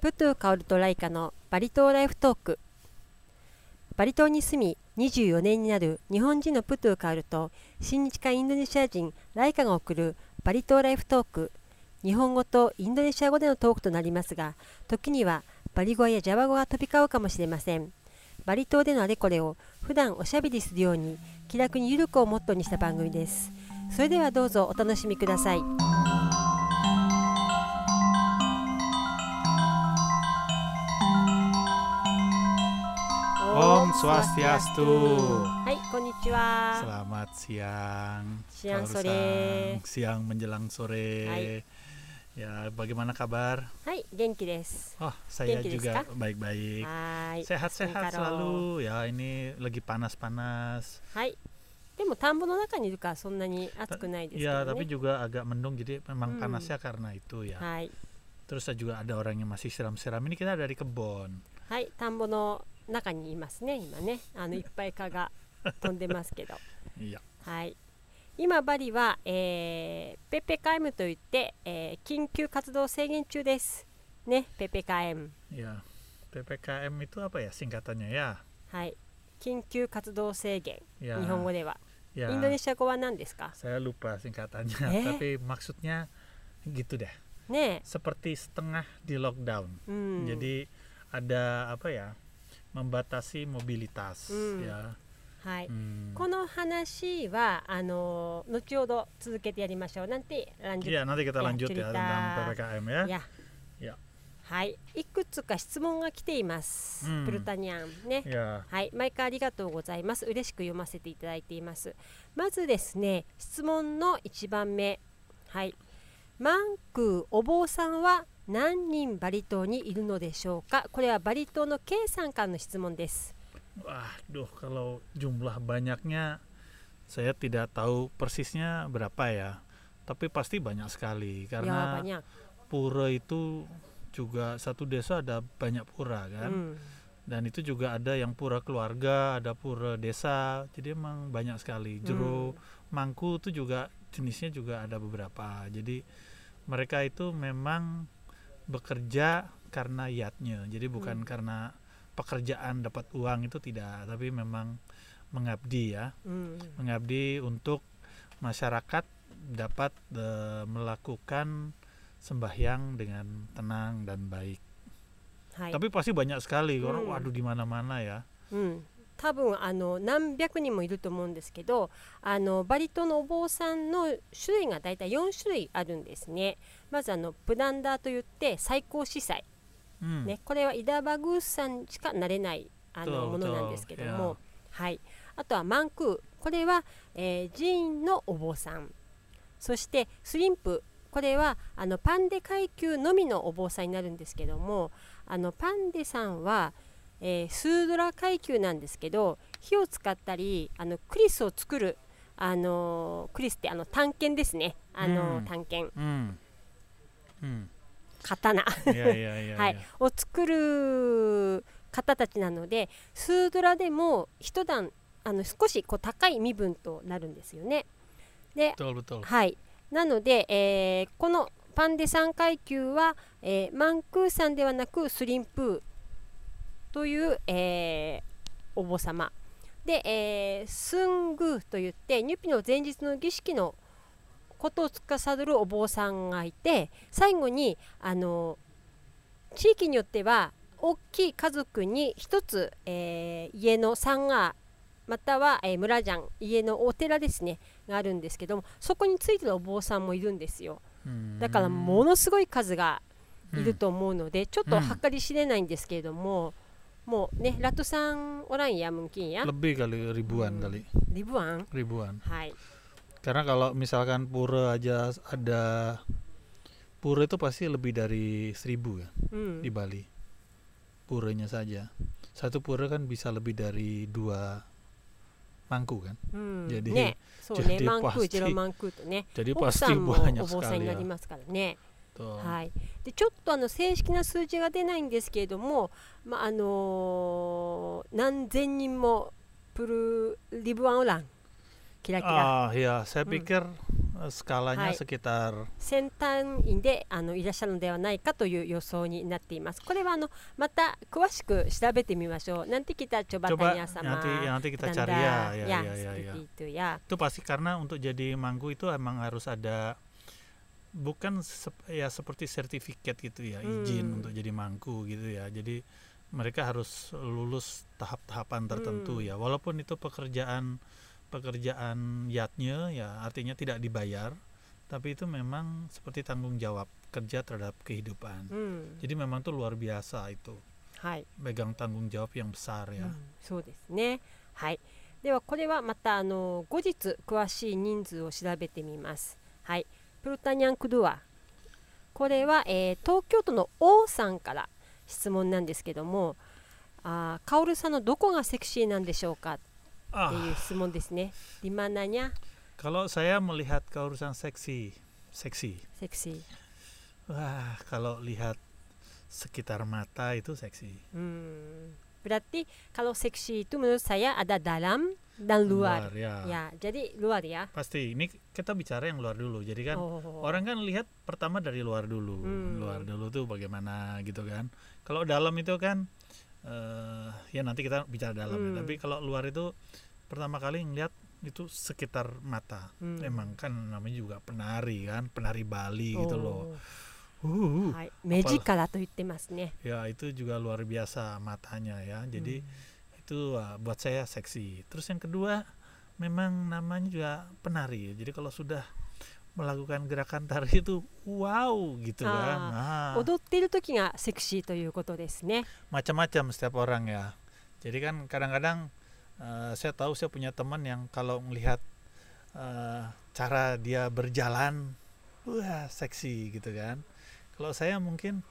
プトゥカオルとライカのバリ島ライフトーク。バリ島に住み24年になる日本人のプトゥカオルと親日家インドネシア人ライカが送るバリ島ライフトーク。日本語とインドネシア語でのトークとなりますが時にはバリ語やジャワ語が飛び交うかもしれません。バリ島でのあれこれを普段おしゃべりするように気楽にゆるくをモットーにした番組です。それではどうぞお楽しみください。Om Swastiastu. はいこんにちは Selamat siang. Siang Kaoru-san. sore. Siang menjelang sore. Hai. Ya, bagaimana kabar? はい元気です Oh, saya Genki desu juga ka? baik-baik. はーい Sehat-sehat Senkaro. selalu. Ya, ini lagi panas-panas. はいでも田んぼの中にいるからそんなに暑くないですけ Ya, ど tapi ね juga agak mendung jadi memang Hmm. panasnya karena itu ya. はい Terus juga ada orang yang masih siram-siram. Ini kita dari kebun. はい田んぼの 中にいますね今ね。あのいっぱい蚊が飛んでますけど。今バリは、えー、ペペカエムといって、えー、緊急活動制限中ですね。ペペカエム。ペペカエムとはい。緊急活動制限。日本語では。インドネシア語は何ですか？saya、ー、tapi maksudnya gitu deh. ね seperti、Membatasi mobilitas Hmm. ya. はい、Hmm. この話はあのー後ほど続けてやりましょうなんて lanjut ya cerita. tentang PPKM ya. や Ya. はいいくつか質問が来ています、うんプルタニャンね.はい毎回ありがとうございます嬉しく読ませていただいていますまずですね質問の1番目はいマンクーお坊さんは何人バリ島にいるのでしょうかこれはバリ島の K さんからの質問です Waduh, kalau jumlah banyaknya saya tidak tahu persisnya berapa ya. Tapi pasti banyak sekali いや karena ばにゃ pura itu juga satu desa ada banyak pura う kan. ん dan itu juga ada yang pura keluarga ada pura desa jadi emang banyak sekali jero mangku itu juga jenisnya juga ada beberapa jadi mereka itu memang bekerja karena yatnya. Jadi bukan hmm. karena pekerjaan dapat uang itu tidak tapi memang mengabdi ya. Hmm. mengabdi untuk masyarakat dapat de, melakukan sembahyang dengan tenang dan baik. Hai. tapi pasti banyak sekali. Orang hmm. waduh di mana mana ya. Hmm. 多分あの何百人もいると思うんですけどあのバリ島のお坊さんの種類が大体4種類あるんですね。まずあのブランダーといって最高司祭、Hmm. ね、これはイダバグースさんしかなれないあのものなんですけども、はい、あとはマンクー。これは、えー寺院のお坊さん。そしてスリンプ。これはあのパンデ階級のみのお坊さんになるんですけどもあのパンデさんは、えースードラ階級なんですけど火を使ったりあのクリスを作るあのクリスってあの探検ですねあの、うん探検 Hmm. Hmm. 刀 ya ya ya はい.を作る方たちなのでスードラでも一段あの少しこう高い身分となるんですよね。ではい、なので、えーこのパンデ3階級は、えーマンクーさんではなくスリンプーという、えーお坊様で、えースングーといってニュピの前日の儀式のことを司るお坊さんがいて最後にあの地域によっては大きい家族に一つ、えー家のサンガーまたは、えー村ジャン家のお寺ですねがあるんですけどもそこについてるお坊さんもいるんですよ Hmm. だからものすごい数がいる Hmm. と思うので、ちょっと計り知れないんですけれども、もうん mau nih ratusan orang ya mungkin ya lebih kali ribuan hmm. kali ribuan ribuan Hai. karena kalau misalkan pura aja ada pura itu pasti lebih dari seribu ya hmm. di Bali puranya saja satu pura kan bisa lebih dari dua mangku kan hmm. jadi so, jadi ne, mangku, pasti mangku, jadi pasti banyak oh, sekali ya. はい、でちょっとあの正式な数字が出ないんですけれども、まああの、何千人もプルリブアンオラン。キラキラ。ル、スカラニャスケタル先端員であのいらっしゃるのではないかという予想になっています。これはあのまた詳しく調べてみましょう。なんて来たチョバタニア様なんて来たチャリアやスパシカナウントジェデマングイトアマンアルサダー bukan sep- ya seperti sertifikat gitu ya izin Hmm. untuk jadi mangku gitu ya jadi mereka harus lulus tahap-tahapan tertentu Hmm. ya walaupun itu pekerjaan pekerjaan yatnya ya artinya tidak dibayar tapi itu memang seperti tanggung jawab kerja terhadap kehidupan うん、 jadi memang tuh luar biasa itu はい、 megang tanggung jawab yang besar う ya んそうですね。はい。ではこれはまたあの後日詳しい人数を調べてみます。はい。 プルタニャンクドゥアこれは、えー、東京都の王さんから質問なんですけどもあカオルさんのどこがセクシーなんでしょうか？っていう質問ですね。リマナニャ。カロサヤモリハカオルさんセクシー。セクシー。セクー。わ、カロリハッスキタルマタイトセクシー。うん。ブラティ、カロセクシーとムサヤアダダラム。dan luar, luar ya. ya jadi luar ya pasti ini kita bicara yang luar dulu jadi kan oh. orang kan lihat pertama dari luar dulu hmm. luar dulu tuh bagaimana gitu kan kalau dalam itu kan uh, ya nanti kita bicara dalam ya. hmm. tapi kalau luar itu pertama kali ngelihat itu sekitar mata hmm. emang kan namanya juga penari kan penari Bali oh. gitu loh oh. uh, magical atau Ya itu juga luar biasa matanya ya jadi hmm itu uh, buat saya seksi terus yang kedua memang namanya juga penari jadi kalau sudah melakukan gerakan tari itu wow gitu ah. kan. Ah. Toki ga seksi toyu koto. Macam-macam setiap orang ya. Jadi kan kadang-kadang uh, saya tahu saya punya teman yang kalau melihat uh, eh, cara dia berjalan wah seksi gitu kan. Kalau saya mungkin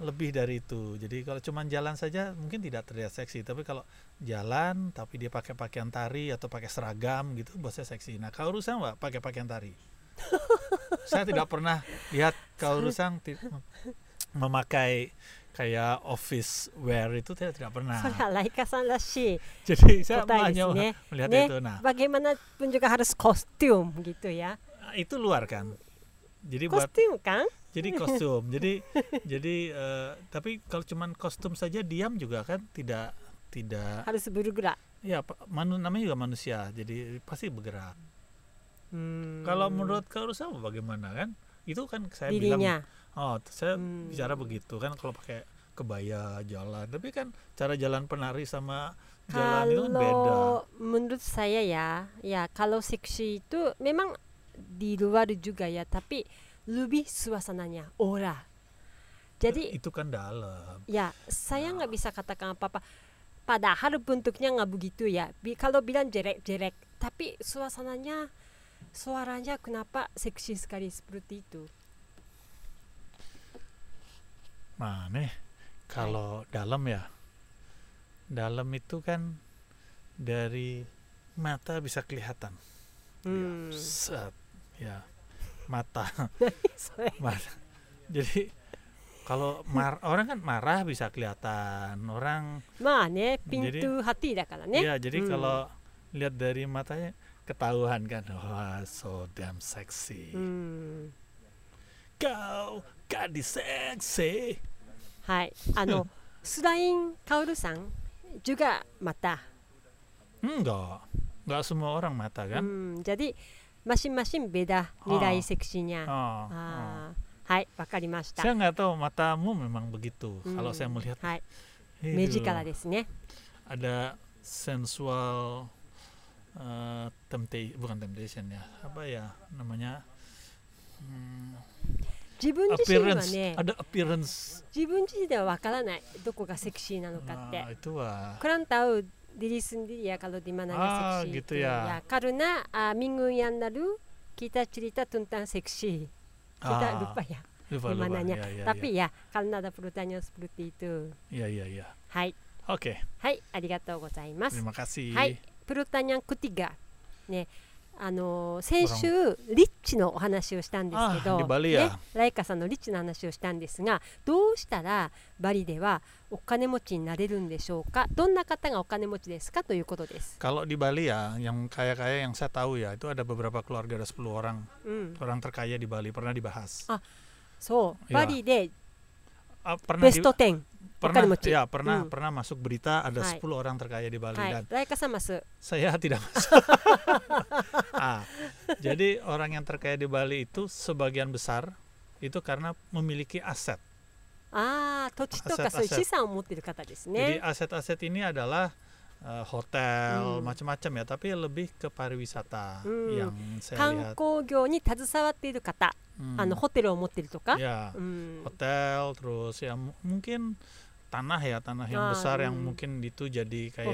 lebih dari itu. Jadi kalau cuma jalan saja mungkin tidak terlihat seksi, tapi kalau jalan tapi dia pakai pakaian tari atau pakai seragam gitu buat saya seksi. Nah, kalau rusang Mbak pakai pakaian tari. Saya tidak pernah lihat kalau rusang memakai kayak office wear itu saya tidak pernah. Jadi saya hanya melihat itu. Nah, bagaimana pun juga harus kostum gitu ya. Itu luar kan. Jadi kostum buat, kan? Jadi kostum. jadi jadi eh, tapi kalau cuman kostum saja diam juga kan tidak tidak harus bergerak. ya manu, namanya juga manusia. Jadi pasti bergerak. Hmm. Kalau menurut kau Rusa bagaimana kan? Itu kan saya bilang dirinya. oh saya Hmm. bicara begitu kan kalau pakai kebaya jalan. Tapi kan cara jalan penari sama jalan itu kan beda. Kalau menurut saya ya, ya kalau seksi itu memang di luar juga ya, tapi lebih suasananya, aura. Jadi itu kan dalam. ya saya nggak bisa katakan apa-apa. Padahal bentuknya nggak begitu ya. Bi- kalau bilang jelek-jelek, tapi suasananya, suaranya kenapa seksi sekali seperti itu? Nah, nih kalau dalam ya. Dalam itu kan dari mata bisa kelihatan. Hmm. Ya, set. Ya mata. Mata. Jadi kalau mar orang kan marah bisa kelihatan orang nah nih pintu jadi, hati dah kalau nih ya jadi hmm. kalau lihat dari matanya ketahuan kan wah so damn sexy. Hmm. kau gadis seksi. Hai ano Sudain Kaoru san juga mata? Enggak. Enggak semua orang mata kan? Hmm, jadi masing-masing beda nilai Ah. seksinya. Oh, oh. Ah, hai, わかりました。Saya nggak tahu matamu memang begitu. Hmm, Kalau saya melihat はい、"Hiduh, 目力ですね。ada sensual uh, temptation bukan temptation ya apa ya namanya Hmm, 自分自身はね、ada appearance 自分自身ではわからない。どこがセクシーなのかって nah,。itu wah Kurang tahu diri sendiri ya kalau di mana ah, seksi gitu ya. ya karena uh, minggu yang lalu kita cerita tentang seksi. Kita ah, lupa ya lupa, di mananya lupa. Ya, ya, tapi ya. ya karena ada pertanyaan seperti itu. Ya ya ya hai. Oke. Okay. hai arigatou gozaimasu. Terima kasih. Hai pertanyaan ketiga. Nih あの先週リッチのお話をしたんですけど、ねライカさんのリッチの話をしたんですがどうしたらバリではお金持ちになれるんでしょうかどんな方がお金持ちですかということです。Kalau di Bali ya, yang kaya-kaya yang saya tahu ya, itu ada beberapa keluarga ada 10 orang うん、orang terkaya di Bali pernah dibahas. Ah, そう.バリで Ah, ベスト10、pernah ya pernah hmm. pernah masuk berita ada Hai. 10 orang terkaya di Bali Hai. dan saya tidak masuk ah, jadi orang yang terkaya di Bali itu sebagian besar itu karena memiliki aset ah aset-aset jadi aset-aset ini adalah eh, hotel hmm. macam-macam ya tapi lebih ke pariwisata hmm. yang saya lihat. Hmm. Ya. hmm. Hotel, terus ya mungkin tanah ya tanah yang besar yang mungkin itu jadi kayak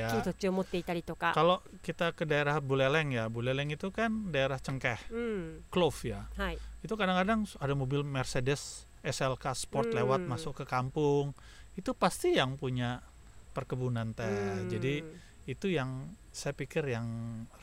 kalau kita ke daerah Buleleng ya Buleleng itu kan daerah cengkeh hmm. clove ya. Itu kadang-kadang ada mobil Mercedes SLK Sport lewat masuk ke kampung. Itu pasti yang punya perkebunan teh. Jadi itu yang saya pikir yang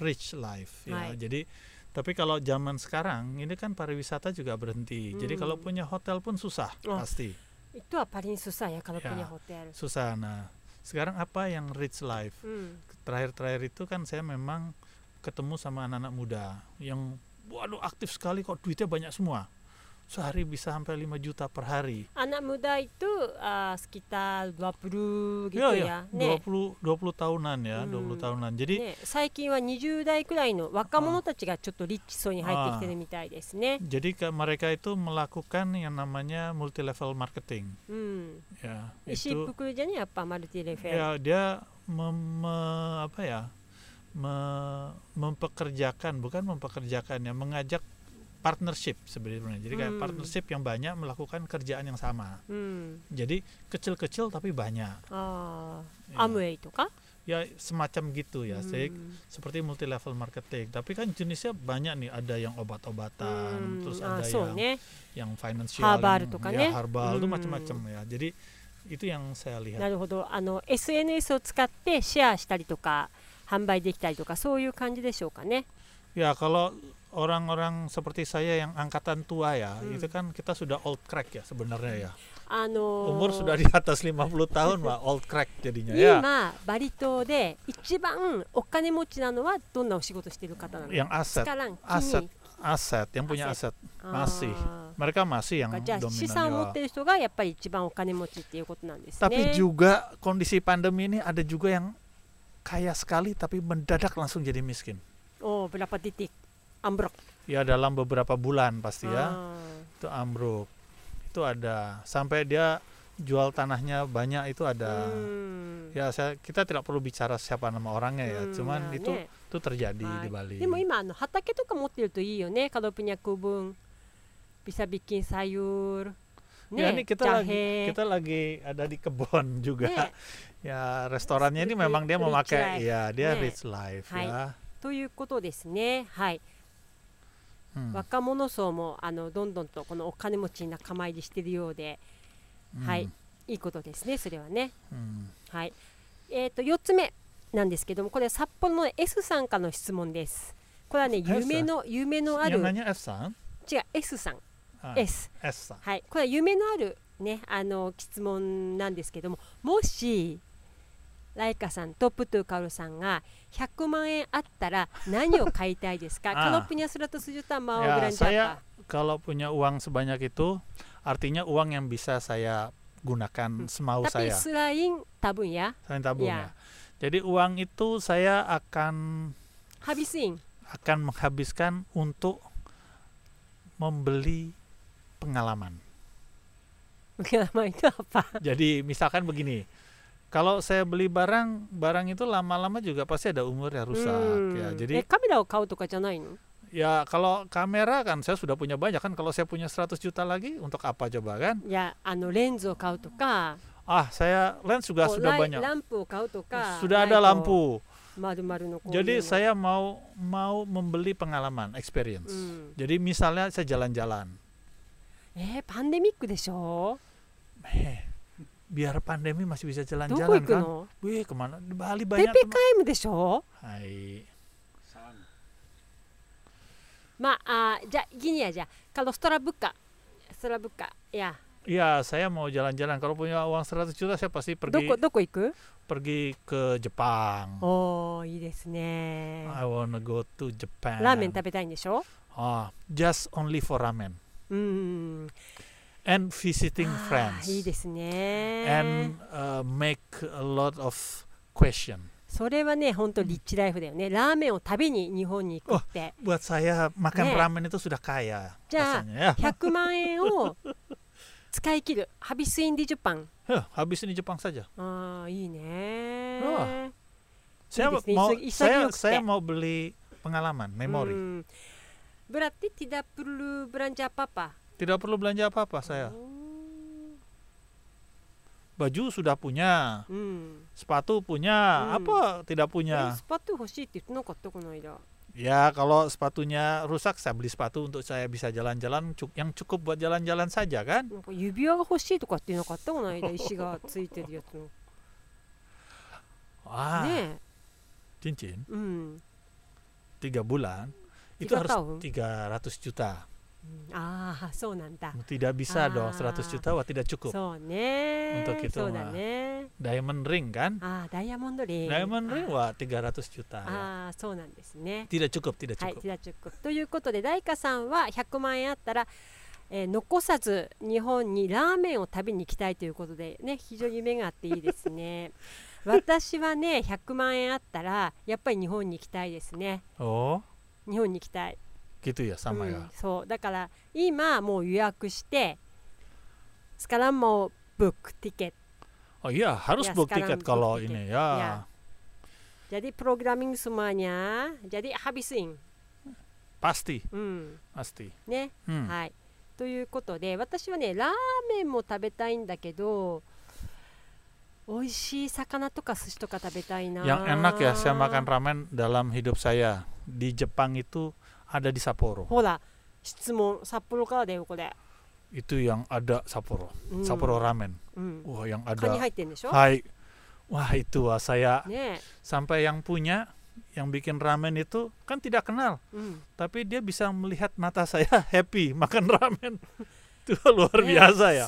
rich life ya. Jadi tapi kalau zaman sekarang ini kan pariwisata juga berhenti. Hmm. jadi kalau punya hotel pun susah oh. pasti. Itu paling susah ya kalau ya, punya hotel. Susah. Nah, sekarang apa yang rich life? Hmm. Terakhir-terakhir hmm. itu kan saya memang ketemu sama anak-anak muda yang waduh aktif sekali kok duitnya banyak semua Sehari bisa sampai 5 juta per hari. anak muda itu ah, sekitar 20 gitu Iya, ya. ya, ね 20 20 tahunan ya, Hmm. 20 tahunan. Jadi ね最近は20代くらいの若者たちがちょっとリッチ層に入ってきてるみたいですね。 jadi ke mereka itu melakukan yang namanya multi level marketing うん、 ya. 石 Itu っぷくるじゃねやっぱマルティレフェル。 ya dia mem- me- apa ya? me- mempekerjakan bukan mempekerjakan ya, mengajak partnership sebenarnya. Jadi kayak Hmm. partnership yang banyak melakukan kerjaan yang sama. うん、 Jadi kecil-kecil tapi banyak. あ Ya. あ、アムウェイとか。 Ya semacam gitu ya. Saya- うん、 seperti multi level marketing. Tapi kan jenisnya banyak nih. Ada yang obat-obatan, うん terus あ ada そう yang ね。 yang financial, Herbal yang- tuh kan ya, ya. herbal itu Hmm. macam-macam ya. Jadi itu yang saya な lihat. るほど。あの SNS を使ってシェアしたりとか販売できたりとかそういう感じでしょうかね。 Ya kalau orang-orang seperti saya yang angkatan tua ya, hmm. itu kan kita sudah old crack ya sebenarnya ya. Ano... Umur sudah di atas 50 tahun mah old crack jadinya iya, ya. Ima, Barito de ichiban okane mochi nano wa donna oshigoto shiteru kata nano? Yang aset. Sekarang, aset aset yang punya aset, aset. Ah. masih ah. mereka masih yang dominan tapi juga kondisi pandemi ini ada juga yang kaya sekali tapi mendadak langsung jadi miskin oh berapa titik ambruk. Ya dalam beberapa bulan pasti ya. あ itu ambruk itu ada sampai dia jual tanahnya banyak itu ー ada うん。 ya saya kita tidak perlu bicara siapa nama orangnya ya うん cuman まあ itu ね itu terjadi Hai. di Bali でも今あの畑とか持ってるといいよね。kalau punya kebun bisa bikin sayur. ya ini kita lagi jahe. kita lagi ada di kebun juga Ne. ya restorannya ini Rich- memang dia rich memakai life. ya dia Ne. rich life Hai. ya ということですね。はい。 Hmm, 若者層もあのどんどんとこのお金持ちに仲間入りしているようで、hmm, はいいいことですね、それはね。hmm. はい。えっ、と4つ目なんですけども、これは札幌の S さんからの質問です。これはね、夢の夢のある違う S さん、Ah, S。S さんはい。これは夢のあるねあの質問なんですけども、もしライカさんとプトゥカルさんが100万円あったら何を買いたいですか？ Ah. Kalau punya 100 juta mau Ya, belanja saya apa? kalau punya uang sebanyak itu artinya uang yang bisa saya gunakan semau Tapi saya selain tabung ya, saya tabung Ya. ya jadi uang itu saya akan habisin. akan menghabiskan untuk membeli pengalaman. Pengalaman itu apa? Jadi misalkan begini, kalau saya beli barang, barang itu lama-lama juga pasti ada umur ya rusak Hmm. ya. え Jadi カメラを買うとかじゃないの ya kalau kamera kan saya sudah punya banyak kan. Kalau saya punya 100 juta lagi untuk apa coba kan? いやあのレンズを買うとか Ah saya lens juga こう sudah ライ banyak. ランプを買うとか Sudah ada ライト lampu. 丸々のこういうの Jadi saya mau mau membeli pengalaman, う experience. ん Jadi misalnya saya jalan-jalan. えーパンデミックでしょ Eh, biar pandemi masih bisa jalan-jalan kan? Wih ke mana? Di Bali banyak. PPKM show? Hai. Ma, uh, ja, gini aja. Kalau setelah buka, setelah buka, ya. Ya saya mau jalan-jalan. Kalau punya uang 100 juta, saya pasti pergi. Doko, doko iku? Pergi ke Jepang. Oh, iya ne. I wanna go to Japan. Ramen tapi tanya show. Ah, just only for ramen. Hmm and visiting あ friends ーいいですね and uh, make a lot of question. それはね本当リッチライフだよねラーメンを食べに日本に行くって Buat saya makan Nek. ramen itu sudah kaya Ja. rasanya ya. 100万円を使い切るハビスインディジュパン Huh, habisin di Jepang saja. ああいいねあ Saya Ini mau isagi- saya isagi saya yuk, mau beli pengalaman, memori. Hmm. berarti tidak perlu belanja apa-apa Tidak perlu belanja apa-apa saya. Baju sudah punya. Hmm. Sepatu punya. Hmm. Apa tidak punya? Sepatu Ya, kalau sepatunya rusak saya beli sepatu untuk saya bisa jalan-jalan yang cukup buat jalan-jalan saja kan? Ah. Cincin? Hmm. Tiga bulan itu harus tiga 300 juta. うんああそうなんだ Tidak bisa dong Ah. 100 juta wah tidak cukup. そうね Untuk itu そうだ mah. ね Diamond ring kan? ああダイヤモンドリング Diamond ring wah 300 juta. んですね Tidak cukup, tidak はい cukup. ティラチュックということで大花さんは100万円あったら、えー残さず日本にラーメンを食べに行きたいということでね非常に夢があっていいですね 私はね100万円あったらやっぱり日本に行きたいですね Oh, 日本に行きたい gitu ya sama うん ya. そうだから今もう予約して sekarang mau book tiket Oh iya, harus Ya, book sekarang tiket book kalau tiket. ini ya. Ya. jadi programming semuanya jadi habisin Pasti, うん、 pasti. ね、 Hmm. はいということで私はねラーメンも食べたいんだけど美味しい魚とか寿司とか食べたいな Yang enak ya saya makan ramen dalam hidup saya di Jepang itu ada di Sapporo. Hola, Sapporo Sapporo deh kore. Itu yang ada Sapporo. Hmm. Sapporo ramen. Hmm. Wah, yang ada. Hai. Wah, itu wah saya sampai yang punya yang bikin ramen itu kan tidak kenal. Hmm. Tapi dia bisa melihat mata saya happy makan ramen. itu luar biasa ya.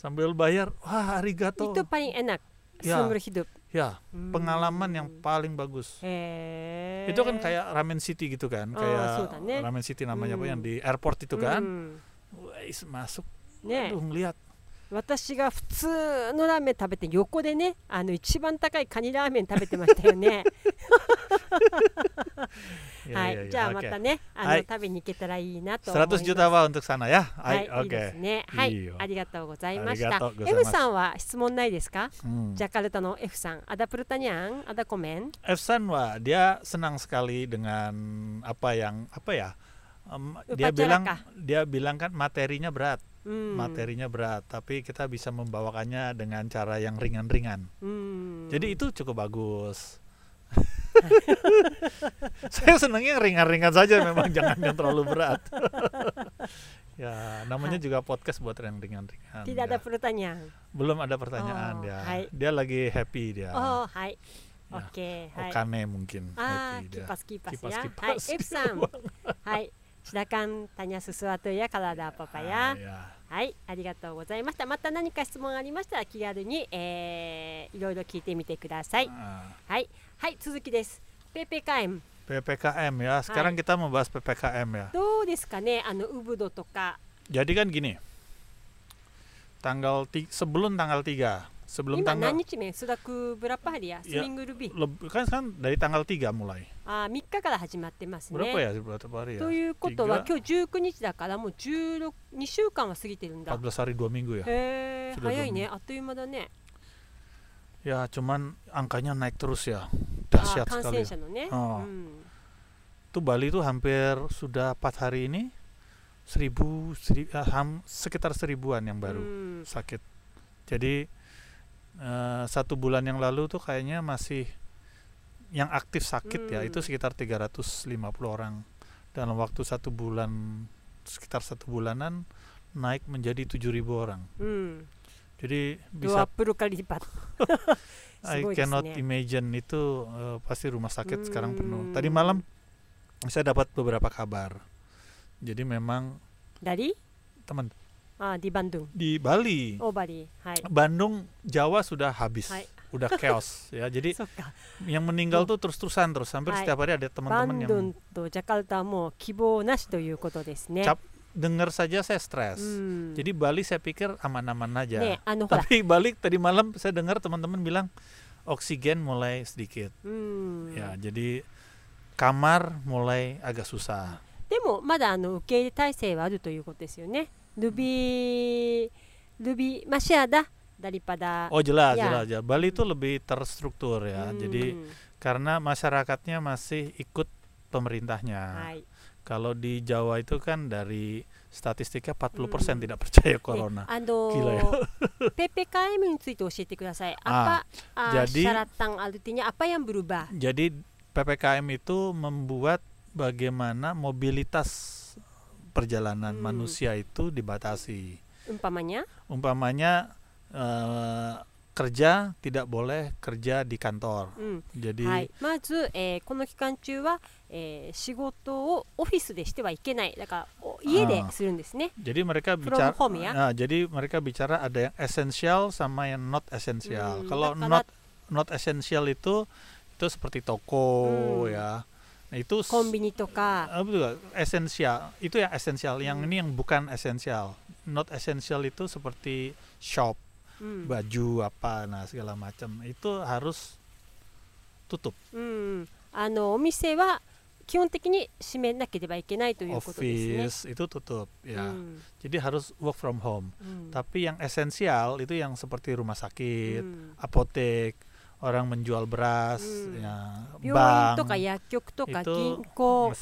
Sambil bayar, wah arigato. Itu paling enak ya. seumur hidup. Ya, Hmm. pengalaman yang paling bagus. へえ Itu kan kayak ramen city gitu kan, Ah, kayak sudah, ne. ramen city namanya apa Hmm. yang di airport itu kan. うん、 Wais, masuk, ねえ aduh ngeliat. 私が普通のラーメン食べて横でねあの一番高いカニラーメン食べてましたよね Ya, はい、 ya, ya, じゃあ oke. またね、あの、はい食べに行けたらいいなと思います。 100 juta wa untuk sana ya. は Hai, い、いい oke. ですね。はいいいよ、ありがとうございましありがたとうございます M さんは質問ないですか Hmm. ジャカルタの F さん、ada pertanyaan, ada komen? Efsan wah dia senang sekali dengan apa yang apa ya? em, dia Upacara bilang kah? dia bilang kan materinya berat, うん。 materinya berat, tapi kita bisa membawakannya dengan cara yang ringan-ringan. うん。 Jadi itu cukup bagus. saya senangnya ringan-ringan saja memang jangan yang terlalu berat. Ya namanya juga podcast buat yang ringan-ringan tidak ya. ada pertanyaan? Belum ada pertanyaan oh, ya. hai. dia lagi happy dia. Oh hai. Ya, Oke okay, okane mungkin ah, happy kipas, kipas kipas ya. Kipas, hai Ipsam. Hai silakan tanya sesuatu ya kalau ada apa-apa ya, ah, ya. はいありがとうございました。また何か質問ありましたら気軽に、えー、いろいろ聞いてみてください。はいはい続きです。ペペカエム。ペペカエムやスカランゲタムバスペペカエムやどうですかねあのウブドとか。jadi kan gini tanggal ってが sebelum 今 tanggal 何日目、スダクブラパハリア、ス Ya. ミングルビー。 leb- kan kan dari tanggal 3 mulai. あ、3日から始まってます Berapa ね。 ya berapa hari ya? ということは Tiga 今日19日だからもう16 2週間は過ぎてるんだ。 14 hari 2 minggu ya. へえ、 Sudah 早いね、 dua あっという間だね。 Ya cuman angkanya naik terus ya. あ Dahsyat 感 sekali. 染者のね。 Oh. うん。 Itu Bali itu hampir sudah 4 hari ini seribu, seri- ah, ham- sekitar seribuan yang baru うん sakit. Jadi Eh, satu bulan yang lalu tuh kayaknya masih yang aktif sakit hmm. ya itu hmm. sekitar 350 orang. Dalam waktu satu bulan sekitar satu bulanan naik menjadi 7.000 orang. Hmm. jadi bisa 20 kali lipat. I cannot ya. imagine itu uh, pasti rumah sakit hmm. sekarang penuh. Tadi hmm. malam saya dapat beberapa kabar. Jadi memang dari? Teman. あディバンドゥン di Bali, オーバリーはい Bandung, Jawa sudah habis, Hai. udah chaos ya. Jadi そっか yang meninggal tuh terus-terusan terus. Hampir Hai. setiap hari ada バ teman-teman ン yang ドンとジャカルタはもう希望なしということですね。 Cap- dengar saja saya stres. うん、 Jadi Bali saya pikir aman-aman aja. ねあのほら、 Tapi balik tadi malam saya dengar teman-teman bilang oksigen mulai sedikit. うん、 Ya, jadi kamar mulai agak susah. でもまだあの受け入れ体制はあるということですよね。 lebih lebih masih ada daripada oh jelas ya. jelas jelas Bali itu lebih terstruktur ya hmm. jadi karena masyarakatnya masih ikut pemerintahnya Hai. kalau di Jawa itu kan dari statistiknya 40% hmm. tidak percaya corona. Eh, ando, Gila ya. PPKM itu ah, apa ah, jadi, syarat tang artinya apa yang berubah? Jadi PPKM itu membuat bagaimana mobilitas perjalanan hmm. manusia itu dibatasi. Umpamanya? Umpamanya uh, kerja tidak boleh kerja di kantor. Hmm. Jadi, はい、まず、えー、この期間中は、えー、仕事をオフィスでしてはいけない。だから家でするんですね。jadi ah. mereka bicara, home, ya? nah, jadi mereka bicara ada yang esensial sama yang not esensial. Hmm, Kalau not not esensial itu itu seperti toko hmm. ya Nah, itu s- コンビニとか apa tuh, esensial. Itu yang esensial. Yang Hmm. ini yang bukan esensial. Not esensial itu seperti shop, うん、 baju apa nah segala macam. Itu harus tutup. うん、あのお店は基本的に閉めなければいけないということですね。 Office itu tutup う ya. ん Jadi harus work from home. うん Tapi yang esensial itu yang seperti rumah う sakit, ん apotek, orang menjual 院とか薬局とか銀行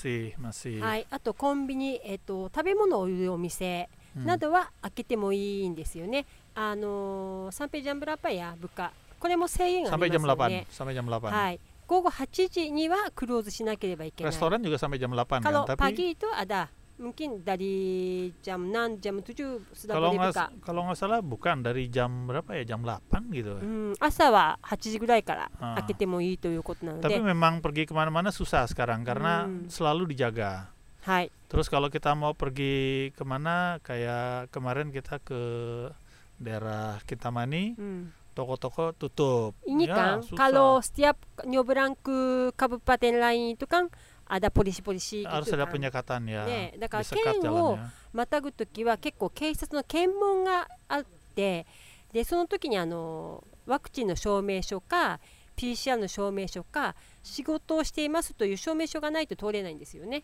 はいあとコンビニえっと食べ物を売るお店などは開けてもいいんですよね、あの、サンペジャンブラパや物価これも制限がありますよねサンペジャンブラパはい午後8時にはクローズしなければいけないレストランにはサンペジャンブラパパギーとアダ mungkin dari jam 6 jam 7 sudah kalau boleh nggak buka. kalau nggak salah bukan dari jam berapa ya jam 8 gitu. うん、朝は8時ぐらいからあ開けてもいいということなの Tapi で、 memang pergi kemana-mana susah sekarang karena Hmm. selalu dijaga. はい、 Terus kalau kita mau pergi kemana, kayak kemarin kita ke daerah Kintamani, うん、 toko-toko tutup. ini Ya, kan susah. kalau setiap nyobrang ke kabupaten lain itu kan ada polisi-polisi harus gitu ada kan. penyekatan ya, ねだから disekat 県を jalannya. またぐときは結構警察の検問があってでその時にあのワクチンの証明書か PCR の証明書か仕事をしていますという証明書がないと通れないんですよね。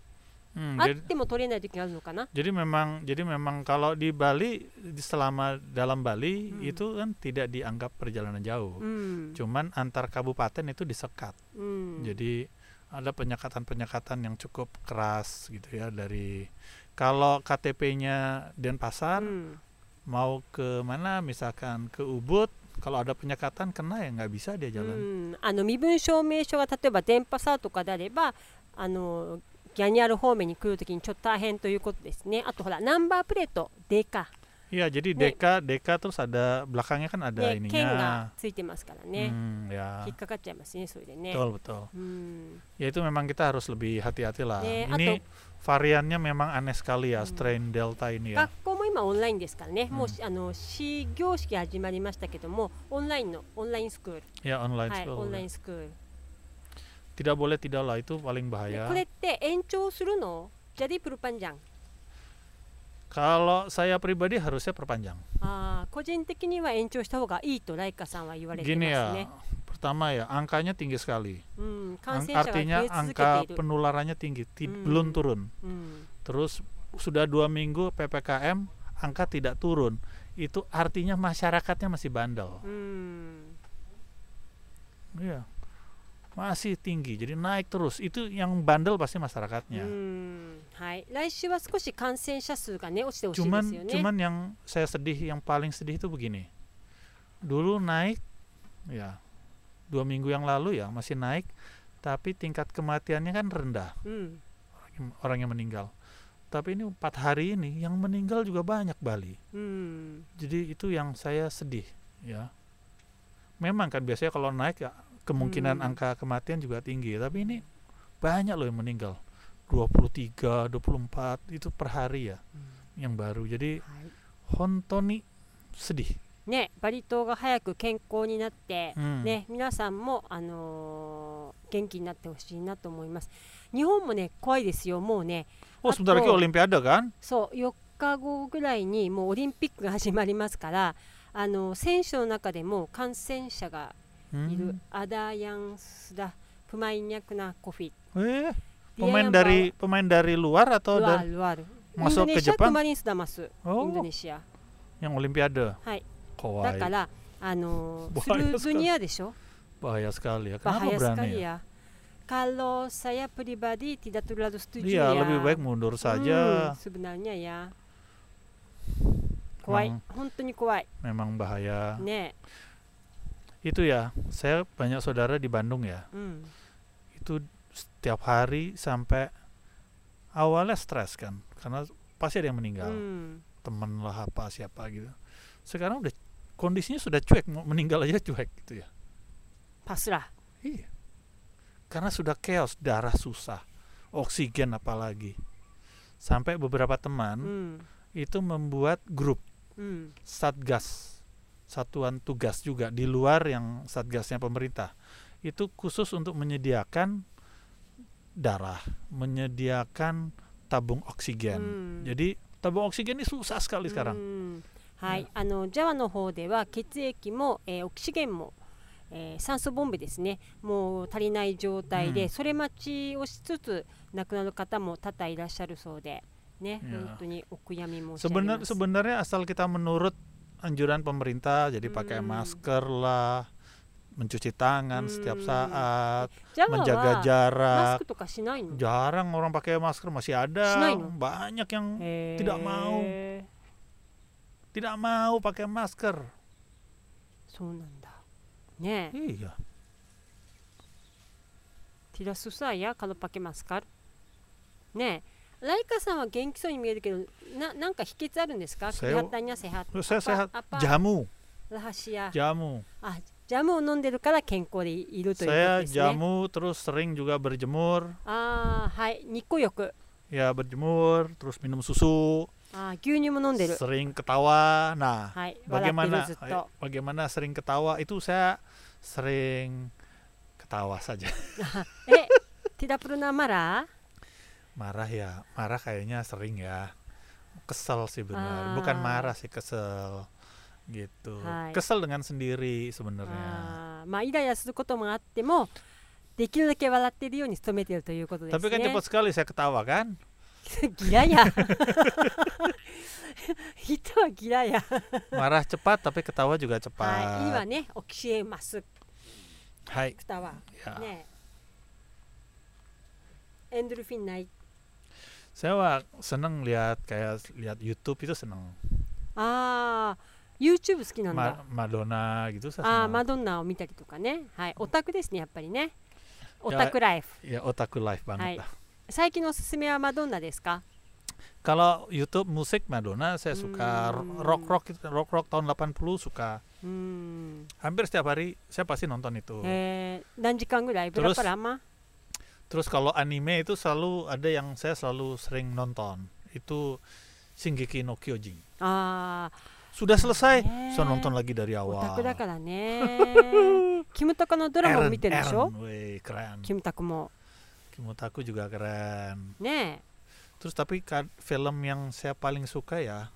Hmm, あっ jadi, ても通れない時があるのかな。 jadi memang jadi memang kalau di Bali di- selama dalam Bali Hmm. itu kan tidak dianggap perjalanan jauh. うん、 Cuman antar kabupaten itu disekat. うん、 Jadi ada penyekatan-penyekatan yang cukup keras gitu ya dari kalau KTP-nya Denpasar うん、 mau ke mana misalkan ke Ubud kalau ada penyekatan kena ya nggak bisa dia う jalan. ん、あの身分証明書が例えば電波サーとかであればあのギャニアル方面に来るときにちょっと大変ということですね。あとほらナンバープレートデカ Iya jadi Nih. deka deka terus ada belakangnya kan ada ね剣 ininya. がついてますからね。 Hmm, ya 引っかかっちゃいますねそれでね。 betul betul. うん、 Ya itu memang kita harus lebih hati-hati lah. Nih, Ini variannya memang aneh sekali ya Hmm. strain delta ini ya. 学校も今オンラインですからね、うんもうしあの始業式始まりましたけどもオンラインのオンラインスクール Ya online はい school. オンラインスクール Tidak boleh tidak lah itu paling で bahaya. これって延長するのジャ Kalau saya pribadi harusnya perpanjang. Ah, Gini ya, pertama ya angkanya tinggi sekali. Hmm, artinya angka penularannya tinggi, hmm. belum turun. Hmm. Terus sudah dua minggu ppkm angka tidak turun, itu artinya masyarakatnya masih bandel. Hmm. Iya. Yeah masih tinggi jadi naik terus itu yang bandel pasti masyarakatnya. Hmm, hai. Cuman cuman yang saya sedih yang paling sedih itu begini. Dulu naik ya dua minggu yang lalu ya masih naik tapi tingkat kematiannya kan rendah hmm. orang yang meninggal tapi ini empat hari ini yang meninggal juga banyak Bali hmm. jadi itu yang saya sedih ya memang kan biasanya kalau naik ya kemungkinan Hmm. angka kematian juga tinggi. Tapi ini banyak loh yang meninggal. 23, 24 itu per hari ya yang baru. Jadi はい本当にsedih. ね、バリ島が早く健康になって、 Hmm. ね、皆さんも、あのー元気になってほしいなと思います。日本もね、怖いですよ、もうね、 Oh, sebentar lagi Atau- Olimpiade kan? そう、4日後ぐらいにもうオリンピックが始まりますから、あの選手の中でも感染者が hmm. itu ada yang sudah pemainnya kena covid eh, pemain dari bawa, pemain dari luar atau luar, dari luar masuk Indonesia ke Jepang kemarin sudah masuk oh. Indonesia yang Olimpiade hai Kawai. だからあのスルズニアでしょ bahaya sekali ya kenapa bahaya berani sekali ya, ya? kalau saya pribadi tidak terlalu setuju iya, ya. lebih baik mundur hmm, saja. Hmm, sebenarnya ya. Kuai, memang, kuai. Memang bahaya. Ne itu ya saya banyak saudara di Bandung ya hmm. itu setiap hari sampai awalnya stres kan karena pasti ada yang meninggal hmm. temen lah apa siapa gitu sekarang udah kondisinya sudah cuek mau meninggal aja cuek gitu ya pasrah iya karena sudah chaos darah susah oksigen apalagi sampai beberapa teman hmm. itu membuat grup hmm. satgas satuan tugas juga di luar yang satgasnya pemerintah. Itu khusus untuk menyediakan darah, menyediakan tabung う oksigen. ん Jadi tabung oksigen ini susah sekali う sekarang. んはい、あのジャワの方では血液も、えーオキシゲンも、えー酸素ボンベですねもう足りない状態で、うんそれ待ちをしつつ亡くなる方も多々いらっしゃるそうでね、いや本当にお悔やみ申し上げ Sebenar, ます。 sebenarnya asal kita menurut anjuran pemerintah jadi pakai hmm. masker lah mencuci tangan hmm. setiap saat, Jangan menjaga jarak. Jarang orang pakai masker masih ada. Banyak yang eh. tidak mau. Tidak mau pakai masker. Yeah. Iya. Tidak susah ya kalau pakai masker. Ne. ライカさんは元気そうに見えるけど、ななんか秘訣あるんですか Saya- Kelihatannya sehat. Saya sehat. apa Jamu, rahasia? jamu. あ、ジャムを飲んでるから健康でいるということ Saya ですね。 jamu terus sering juga berjemur. ああ、はい、日光浴。 Ya berjemur, terus minum susu, あー牛乳も飲んでる。 sering ketawa. Nah, はい、笑ってる bagaimana ずっと。 bagaimana sering ketawa itu saya sering ketawa saja え、ティダプルナマラ marah ya marah kayaknya sering ya kesel sih benar Ah. bukan marah sih kesel gitu Hai. kesel dengan sendiri sebenarnya あーまあ、イライラすることもあっても、できるだけ笑ってるように努めてるということですね。 tapi kan cepat sekali saya ketawa kan ギラや。人はギラや。 marah cepat tapi ketawa juga はい、今 cepat ね、オキシエマス hai クタワ ya ねエンドルフィンない。 saya wah seneng lihat kayak lihat YouTube itu seneng ああ、YouTube 好きなんだ。 Ma- Madonna gitu saya ああ、 seneng マドンナを見たりとかね。はい、オタクですね、やっぱりね。オタクライフ。 ya otaku live banget Hai. lah 最近のおすすめはマドンナですか Kalau YouTube musik Madonna saya suka Hmm. rock rock rock rock tahun 80 suka うーん。 hampir setiap hari saya pasti nonton itu. えー、何時間ぐらいブラ Terus パラマ Terus kalau anime itu selalu ada yang saya selalu sering nonton. Itu Shingeki no Kyojin. あ Sudah selesai, Ne. saya nonton lagi dari あ、オ awal. タクだからね。キムタクのドラマも見てるでしょ Eren, weh, keren. キムタクも。 Kimotaku juga keren. ね Terus tapi ka- film yang saya paling suka ya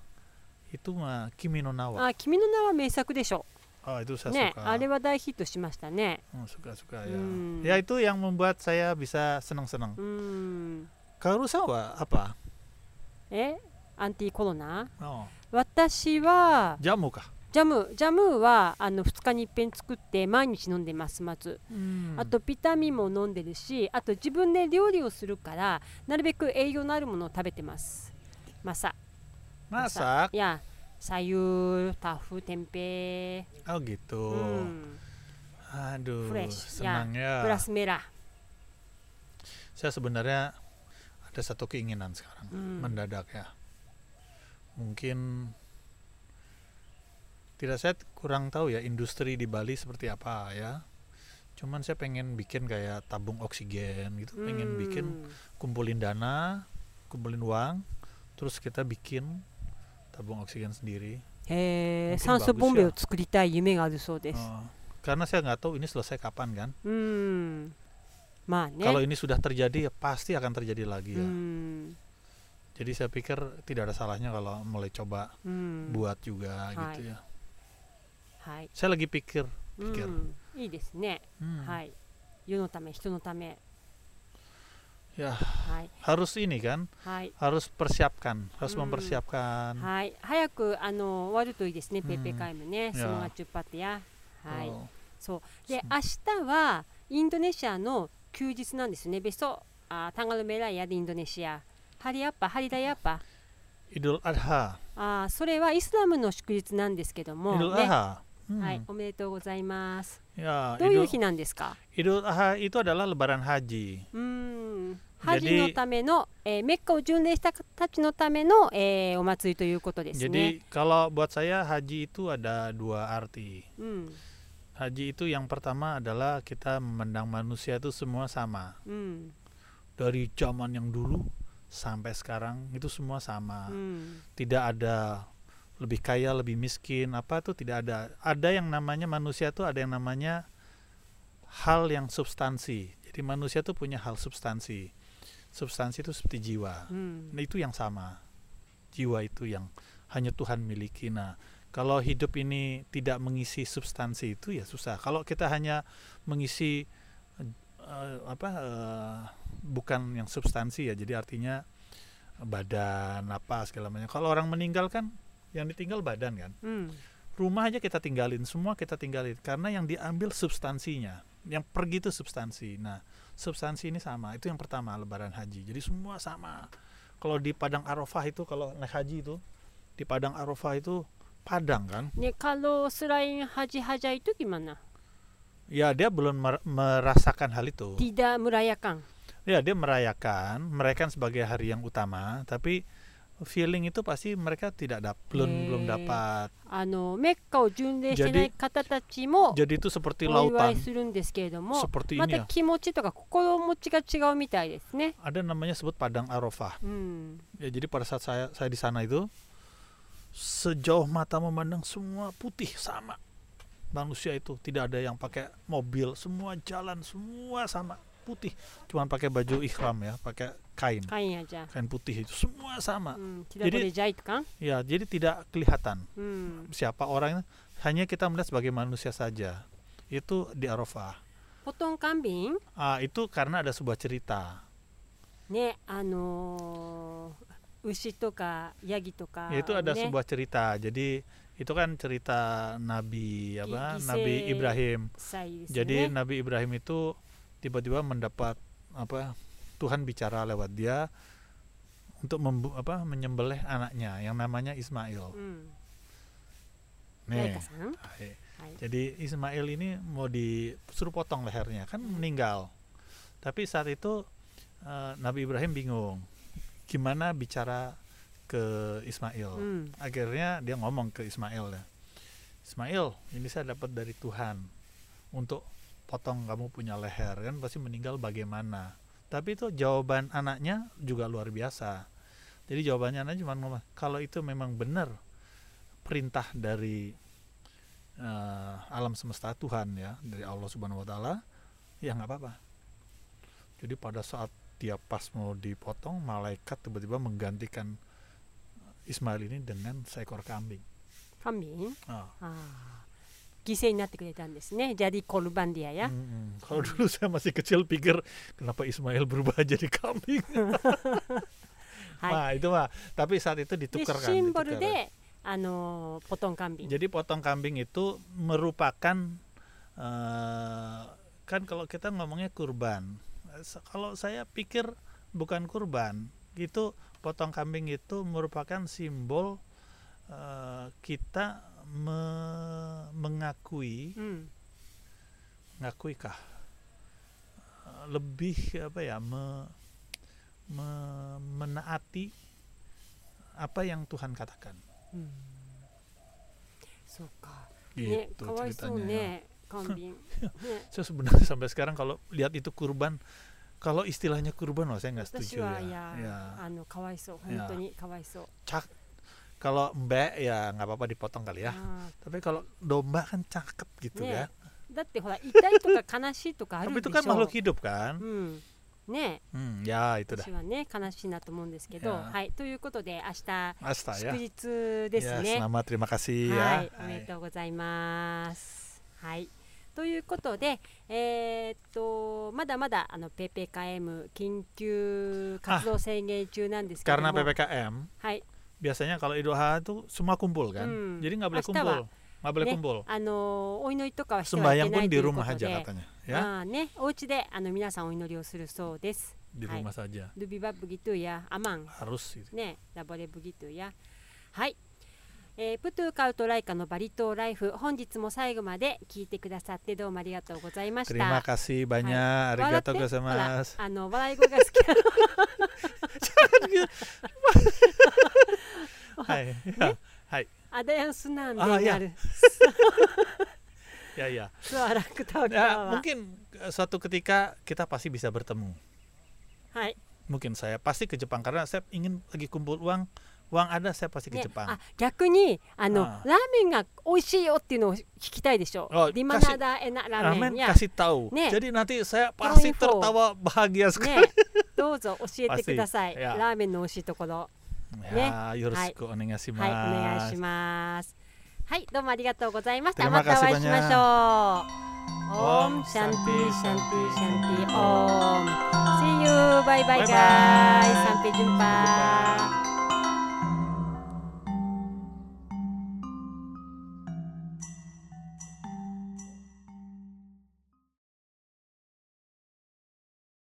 itu mah Kimi no え。 Nawa. あ、君の名は名作でしょ。 Oh, itu saya ね suka. あれは大ヒットしましたね。Hmm, suka-suka ya. Hmm. Ya itu yang membuat saya bisa senang-senang. うーん。Kaoru sa wa apa? えアンティコロナ Oh, 私は jamu kah? ジャムジャムはあの2日に一遍作って毎日飲んでますまず Hmm. あとビタミンも飲んでるしあと自分で料理をするからなるべく栄養のあるものを食べてますマサ masak? いや sayur, tahu, tempe. Oh gitu. Hmm. Aduh, Fresh, ya. senang ya. ya. Beras merah. Saya sebenarnya ada satu keinginan sekarang, hmm. mendadak ya. Mungkin tidak saya kurang tahu ya industri di Bali seperti apa ya. Cuman saya pengen bikin kayak tabung oksigen gitu, hmm. pengen bikin hmm. kumpulin dana, kumpulin uang, terus kita bikin tabung oksigen sendiri へえ mungkin 酸素 bagus ボンベ ya を作りたい夢があるそうです Oh, karena saya nggak tahu ini selesai kapan kan うんまあね kalau ini sudah terjadi ya pasti akan terjadi lagi う ya ん jadi saya pikir tidak ada salahnya kalau mulai coba うん buat juga Hai. gitu ya はい、 saya lagi pikir う pikir ん、いいですね hmm, はい世のため人のため Ya はい harus ini kan? はい harus persiapkan harus Hmm. mempersiapkan. はい早くあの終わるといいですね、うんペッペカイムねいやスモガチュッパティアはい、Oh, そうで明日はインドネシアの休日なんですねベストあタンガルメライヤでインドネシアハリアッパハリダイアッパ Idul Adha. あーそれはイスラムの祝日なんですけども、はい、おめでとうございます。ya どういう日なんですか itu adalah Lebaran Haji. うー ん、ハジのための、えーメッカを巡礼した方たちのための、えーお祭りということですね。 jadi kalau buat saya haji itu ada dua arti うん、 haji itu yang pertama adalah kita memandang manusia itu semua sama うん、 dari zaman yang dulu sampai sekarang itu semua sama うん、 tidak ada lebih kaya lebih miskin apa tuh tidak ada ada yang namanya manusia tuh ada yang namanya hal yang substansi jadi manusia tuh punya hal substansi substansi itu seperti jiwa. Hmm. Nah, itu yang sama. Jiwa itu yang hanya Tuhan miliki. Nah, kalau hidup ini tidak mengisi substansi itu ya susah. Kalau kita hanya mengisi uh, apa uh, bukan yang substansi ya. Jadi artinya badan apa segala macam. Kalau orang meninggal kan yang ditinggal badan kan. Hmm. Rumah aja kita tinggalin, semua kita tinggalin karena yang diambil substansinya. Yang pergi itu substansi. Nah, substansi ini sama. Itu yang pertama lebaran haji. Jadi semua sama. Kalau di padang arafah itu kalau naik haji itu di padang arafah itu padang kan? ね、kalau selain haji-haja itu gimana? ya dia belum mer- merasakan hal itu. Tidak merayakan. ya dia merayakan. Merayakan sebagai hari yang utama. Tapi feeling itu pasti mereka tidak dap belum eh, belum dapat. Ano, jadi, jadi itu seperti lautan. Seperti ini ya. Ada namanya sebut padang arafah. Hmm. Ya, jadi pada saat saya saya di sana itu sejauh mata memandang semua putih sama manusia itu tidak ada yang pakai mobil semua jalan semua sama putih. Cuman pakai baju ikhram ya pakai kain. Kain aja. Kain putih itu semua sama. Hmm, tidak jadi boleh jahit kan ya jadi tidak kelihatan hmm. siapa orangnya hanya kita melihat sebagai manusia saja. Itu di Arafah. Potong kambing? Ah itu karena ada sebuah cerita. Ne ano ushi toka yagi toka itu ada ne. sebuah cerita. Jadi itu kan cerita Nabi apa? Nabi Ibrahim. Jadi Nabi Ibrahim itu tiba-tiba mendapat apa Tuhan bicara lewat dia untuk apa menyembelih anaknya yang namanya Ismail. Hmm. Nih. Hai. Hai. Jadi Ismail ini mau disuruh potong lehernya kan meninggal. Tapi saat itu uh, Nabi Ibrahim bingung gimana bicara ke Ismail. Hmm. Akhirnya dia ngomong ke Ismail ya. Ismail, ini saya dapat dari Tuhan untuk potong kamu punya leher kan pasti meninggal bagaimana. Tapi itu jawaban anaknya juga luar biasa. Jadi jawabannya anak cuma ngomong kalau itu memang benar perintah dari uh, alam semesta Tuhan ya dari Allah Subhanahu Wa Taala ya nggak apa-apa. Jadi pada saat dia pas mau dipotong malaikat tiba-tiba menggantikan eh, Ismail ini dengan seekor kambing. Kambing? Oh. ah. ah. あー犠牲になってくれたんですね。ジャディ・コルバンディアや。 Mm-mm. Kalau dulu saya masih kecil pikir kenapa Ismail berubah jadi kambing. はい。 Nah itu mah. Tapi saat itu で ditukar kan. シンボル ditukar. で、あのーポトンカンビン。 Jadi potong kambing itu merupakan eh, kan kalau kita ngomongnya kurban. Se- Kalau saya pikir bukan kurban, itu potong kambing itu merupakan simbol eh, kita me mengakui hmm. mengakui kah lebih apa ya me, me, menaati apa yang Tuhan katakan. Hmm. So, gitu ceritanya. Ya. saya sebenarnya sampai sekarang kalau lihat itu kurban kalau istilahnya kurban loh saya nggak setuju ya. ya. ya. Kawaiso, ya. Kawaiso kalau mbak ya nggak apa-apa dipotong kali ya あ tapi kalau domba kan cakep gitu Nih, ya ーだってほら痛いとか悲しいとかある tapi で itu しょ。 kan makhluk hidup kan うん。ね hmm, ya itu dah 私はね悲しいなと思うんですけど、いやはいということで明日 Asta 祝 ya 日です ya ね。 selamat terima kasih はい ya、おめでとうございます。はい。ということで、えーっとまだまだあの PPKM 緊急活動宣言中なんですけども、 karena ppkm はい、 biasanya kalau Idul Adha itu semua kumpul kan hmm. jadi nggak boleh kumpul nggak boleh kumpul. Sembahyang pun di rumah aja katanya. Ya. Ah, ne, ouchi de, ano minasan oinori o suru so desu. Di rumah saja. Lubiba begitu ya, aman. Harus gitu. Ne, da boleh begitu ya. Hai. Eh, えー、プトゥーカウトライカのバリ島ライフ本日も最後まで聞いてくださってどうもありがとうございました。Terima kasih。はい、ね、はいアダヤンスなんである ya. Suara ketawa Ya, mungkin suatu ketika kita pasti bisa bertemu. Hai. Mungkin saya pasti ke Jepang karena saya ingin lagi kumpul uang. Uang ada saya pasti ke Jepang. Ah, 逆にあのラーメンが美味しいよっていうのを聞きたいでしょ。Oh, Di mana kasih, ada enak ramen, ramen ya. kasih tahu. Ne. Jadi nanti saya pasti tertawa bahagia sekali. Ne. どうぞ教えてください。ラーメンの美味しいところ。ね、よろしくお願いします、はい、どうもありがとうございましたまたお会いしましょう。オンシャンティシャンティシャンティオン See you バイバイガイサンピジュンパ,ジュンパ